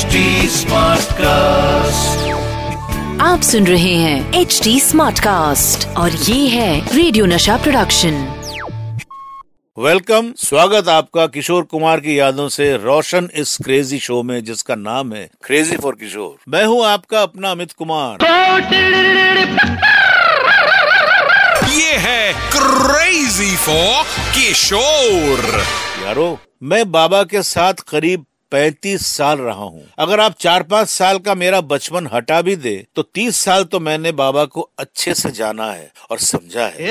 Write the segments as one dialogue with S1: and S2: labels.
S1: HD cast
S2: आप सुन रहे हैं एच डी स्मार्ट कास्ट और ये है रेडियो नशा प्रोडक्शन
S3: वेलकम स्वागत आपका किशोर कुमार की यादों से रोशन इस क्रेजी शो में जिसका नाम है क्रेजी फॉर किशोर मैं हूँ आपका अपना अमित कुमार।
S4: ये है क्रेजी फॉर किशोर
S3: यारो मैं बाबा के साथ करीब पैंतीस साल रहा हूँ। अगर आप चार पाँच साल का मेरा बचपन हटा भी दे तो तीस साल तो मैंने बाबा को अच्छे से जाना है और समझा है।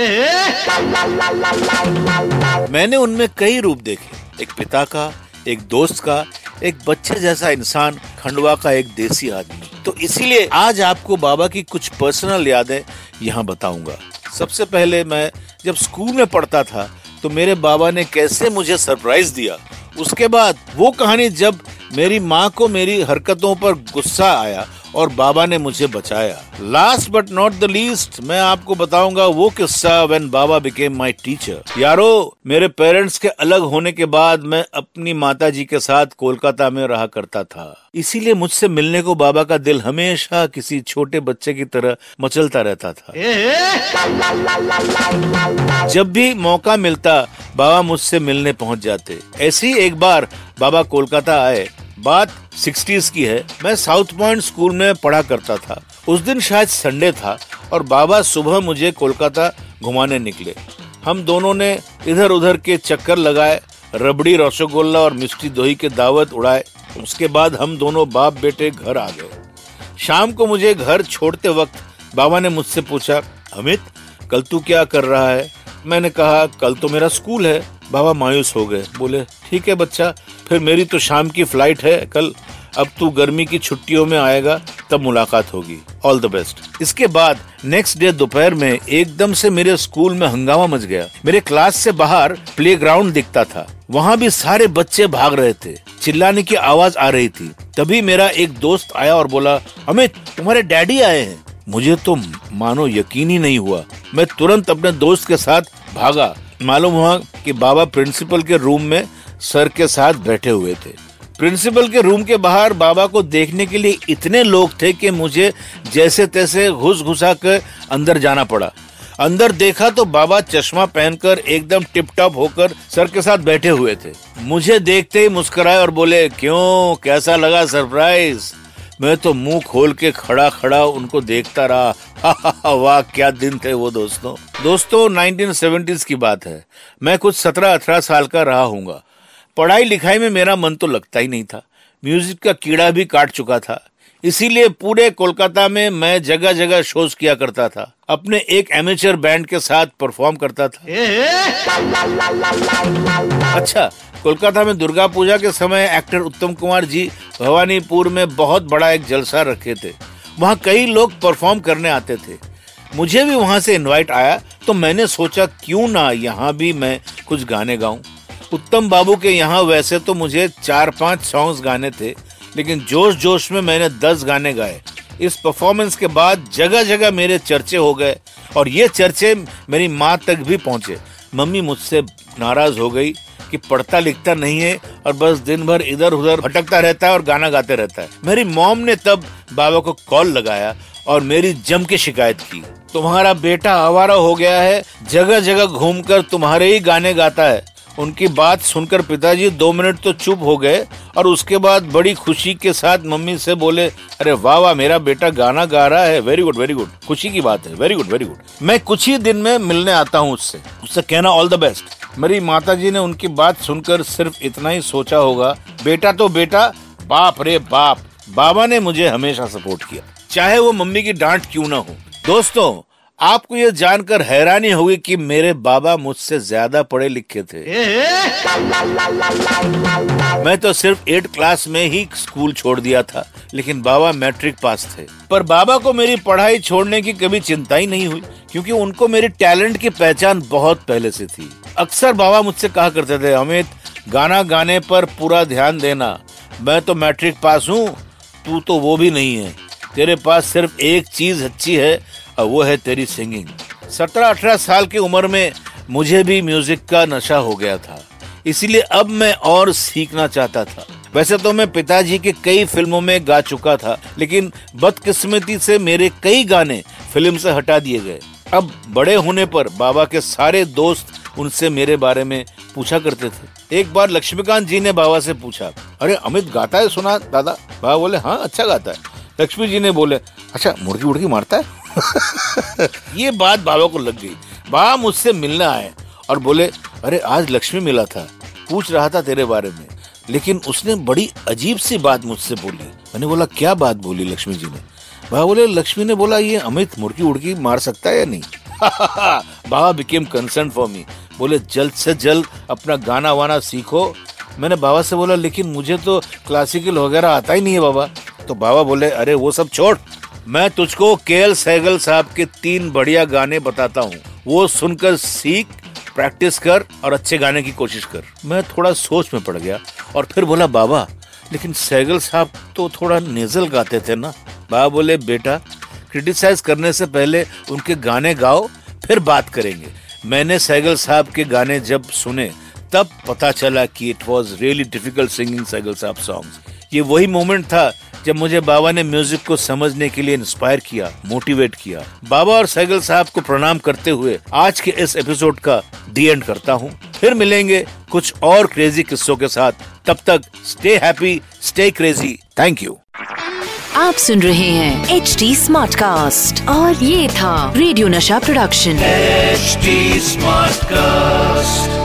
S3: मैंने उनमें कई रूप देखे। एक पिता का एक दोस्त का एक बच्चे जैसा इंसान खंडवा का एक देसी आदमी। तो इसीलिए आज आपको बाबा की कुछ पर्सनल यादें यहाँ बताऊँगा। सबसे पहले मैं जब स्कूल में पढ़ता था तो मेरे बाबा ने कैसे मुझे सरप्राइज़ दिया? उसके बाद वो कहानी जब मेरी माँ को मेरी हरकतों पर गुस्सा आया और बाबा ने मुझे बचाया। Last but not the least मैं आपको बताऊँगा वो किस्सा व्हेन बाबा बिकेम माय टीचर यारो मेरे पेरेंट्स के अलग होने के बाद मैं अपनी माता जी के साथ कोलकाता में रहा करता था। इसीलिए मुझसे मिलने को बाबा का दिल हमेशा किसी छोटे बच्चे की तरह मचलता रहता था। जब भी मौका मिलता बाबा मुझसे मिलने पहुँच जाते। ऐसी एक बार बाबा कोलकाता आए बात सिक्सटीज की है। मैं साउथ पॉइंट स्कूल में पढ़ा करता था। उस दिन शायद संडे था और बाबा सुबह मुझे कोलकाता घुमाने निकले। हम दोनों ने इधर उधर के चक्कर लगाए, रबड़ी रसगुल्ला और मिष्टी दोही के दावत उड़ाए। उसके बाद हम दोनों बाप बेटे घर आ गए। शाम को मुझे घर छोड़ते वक्त बाबा ने मुझसे पूछा, अमित, कल तू क्या कर रहा है? मैंने कहा, कल तो मेरा स्कूल है। बाबा मायूस हो गए। बोले, ठीक है बच्चा फिर मेरी तो शाम की फ़्लाइट है, कल अब तू गर्मी की छुट्टियों में आएगा, तब मुलाकात होगी। ऑल द बेस्ट इसके बाद नेक्स्ट डे दोपहर में एकदम से मेरे स्कूल में हंगामा मच गया। मेरे क्लास से बाहर प्लेग्राउंड दिखता था। वहाँ भी सारे बच्चे भाग रहे थे। चिल्लाने की आवाज़ आ रही थी। तभी मेरा एक दोस्त आया और बोला, अमित, तुम्हारे डैडी आए हैं। मुझे तो मानो यकीन ही नहीं हुआ। मैं तुरंत अपने दोस्त के साथ भागा। मालूम हुआ कि बाबा प्रिंसिपल के रूम में सर के साथ बैठे हुए थे। प्रिंसिपल के रूम के बाहर बाबा को देखने के लिए इतने लोग थे कि मुझे जैसे तैसे घुस घुसा कर अंदर जाना पड़ा। अंदर देखा तो बाबा चश्मा पहनकर एकदम टिप टॉप होकर सर के साथ बैठे हुए थे। मुझे देखते ही मुस्कुराए और बोले, क्यों? कैसा लगा सरप्राइज़ मैं तो मुँह खोल के खड़ा खड़ा उनको देखता रहा। वाह, क्या दिन थे वो दोस्तों। दोस्तों 1970s की बात है। मैं कुछ 17-18 साल का रहा हूँगा। पढ़ाई लिखाई में मेरा मन तो लगता ही नहीं था। म्यूज़िक का कीड़ा भी काट चुका था। इसीलिए पूरे कोलकाता में मैं जगह जगह शोज़ किया करता था। अपने एक एमेचर बैंड के साथ परफॉर्म करता था। अच्छा कोलकाता में दुर्गा पूजा के समय एक्टर उत्तम कुमार जी भवानीपुर में बहुत बड़ा एक जलसा रखे थे। वहाँ कई लोग परफॉर्म करने आते थे। मुझे भी वहाँ से इनवाइट आया तो मैंने सोचा क्यों ना यहाँ भी मैं कुछ गाने गाऊं। उत्तम बाबू के यहाँ वैसे तो मुझे चार पाँच सॉन्ग्स गाने थे, लेकिन जोश जोश में मैंने दस गाने गाए। इस परफॉर्मेंस के बाद जगह जगह मेरे चर्चे हो गए और ये चर्चे मेरी माँ तक भी पहुँचे। मम्मी मुझसे नाराज़ हो गई कि पढ़ता लिखता नहीं है और बस दिन भर इधर उधर भटकता रहता है और गाना गाते रहता है। मेरी मॉम ने तब बाबा को कॉल लगाया और मेरी जम के शिकायत की। तुम्हारा बेटा आवारा हो गया है जगह जगह घूमकर तुम्हारे ही गाने गाता है। उनकी बात सुनकर पिताजी दो मिनट तो चुप हो गए और उसके बाद बड़ी खुशी के साथ मम्मी से बोले, अरे वाह वाह, मेरा बेटा गाना गा रहा है। वेरी गुड वेरी गुड खुशी की बात है। वेरी गुड वेरी गुड मैं कुछ ही दिन में मिलने आता हूँ उससे। उससे कहना ऑल द बेस्ट मेरी माता जी ने उनकी बात सुनकर सिर्फ़ इतना ही सोचा होगा, बेटा तो बेटा, बाप रे बाप, बाबा ने मुझे हमेशा सपोर्ट किया। चाहे वो मम्मी की डांट क्यों ना हो। दोस्तों आपको ये जानकर हैरानी होगी कि मेरे बाबा मुझसे ज़्यादा पढ़े लिखे थे। मैं तो सिर्फ़ एट क्लास में ही स्कूल छोड़ दिया था लेकिन बाबा मैट्रिक पास थे। पर बाबा को मेरी पढ़ाई छोड़ने की कभी चिंता ही नहीं हुई क्योंकि उनको मेरे टैलेंट की पहचान बहुत पहले से थी। अक्सर बाबा मुझसे कहा करते थे अमित गाना गाने पर पूरा ध्यान देना। मैं तो मैट्रिक पास हूँ तू तो वो भी नहीं है। तेरे पास सिर्फ़ एक चीज़ अच्छी है और वो है तेरी सिंगिंग। सत्रह अठारह साल की उम्र में मुझे भी म्यूज़िक का नशा हो गया था। इसीलिए अब मैं और सीखना चाहता था। वैसे तो मैं पिताजी के कई फ़िल्मों में गा चुका था, लेकिन बदकिस्मती से मेरे कई गाने फ़िल्म से हटा दिए गए। अब बड़े होने पर बाबा के सारे दोस्त उनसे मेरे बारे में पूछा करते थे। एक बार लक्ष्मीकांत जी ने बाबा से पूछा, अरे, अमित गाता है? सुना, दादा? बाबा बोले हाँ अच्छा गाता है। लक्ष्मी जी ने बोले अच्छा मुर्गी उड़की मारता है? ये बात बाबा को लग गई। बाबा मुझसे मिलने आए और बोले, अरे, आज लक्ष्मी मिला था। पूछ रहा था तेरे बारे में। लेकिन उसने बड़ी अजीब सी बात मुझसे बोली। मैंने बोला, क्या बात बोली लक्ष्मी जी ने? बाबा बोले, लक्ष्मी ने बोला, ये अमित मुर्गी उड़की मार सकता है या नहीं? बाबा बिकेम कंसर्न फॉर मी बोले, जल्द से जल्द अपना गाना वाना सीखो। मैंने बाबा से बोला, लेकिन मुझे तो क्लासिकल वगैरह आता ही नहीं है बाबा। तो बाबा बोले, अरे, वो सब छोड़। मैं तुझको के सहगल साहब के तीन बढ़िया गाने बताता हूँ। वो सुनकर सीख, प्रैक्टिस कर और अच्छे गाने की कोशिश कर। मैं थोड़ा सोच में पड़ गया और फिर बोला, बाबा, लेकिन सहगल साहब तो थोड़ा नेजल गाते थे ना? बाबा बोले, बेटा, क्रिटिसाइज करने से पहले उनके गाने गाओ, फिर बात करेंगे। मैंने सहगल साहब के गाने जब सुने, तब पता चला कि it was really difficult singing Saigal साहब सॉन्ग्स ये वही मोमेंट था जब मुझे बाबा ने म्यूज़िक को समझने के लिए इंस्पायर किया मोटिवेट किया। बाबा और सैगल साहब को प्रणाम करते हुए आज के इस एपिसोड का दी एंड करता हूँ। फिर मिलेंगे कुछ और क्रेजी किस्सों के साथ। तब तक stay happy stay crazy thank you
S2: आप सुन रहे हैं एच डी स्मार्ट कास्ट और ये था रेडियो नशा प्रोडक्शन एचडी
S3: स्मार्ट कास्ट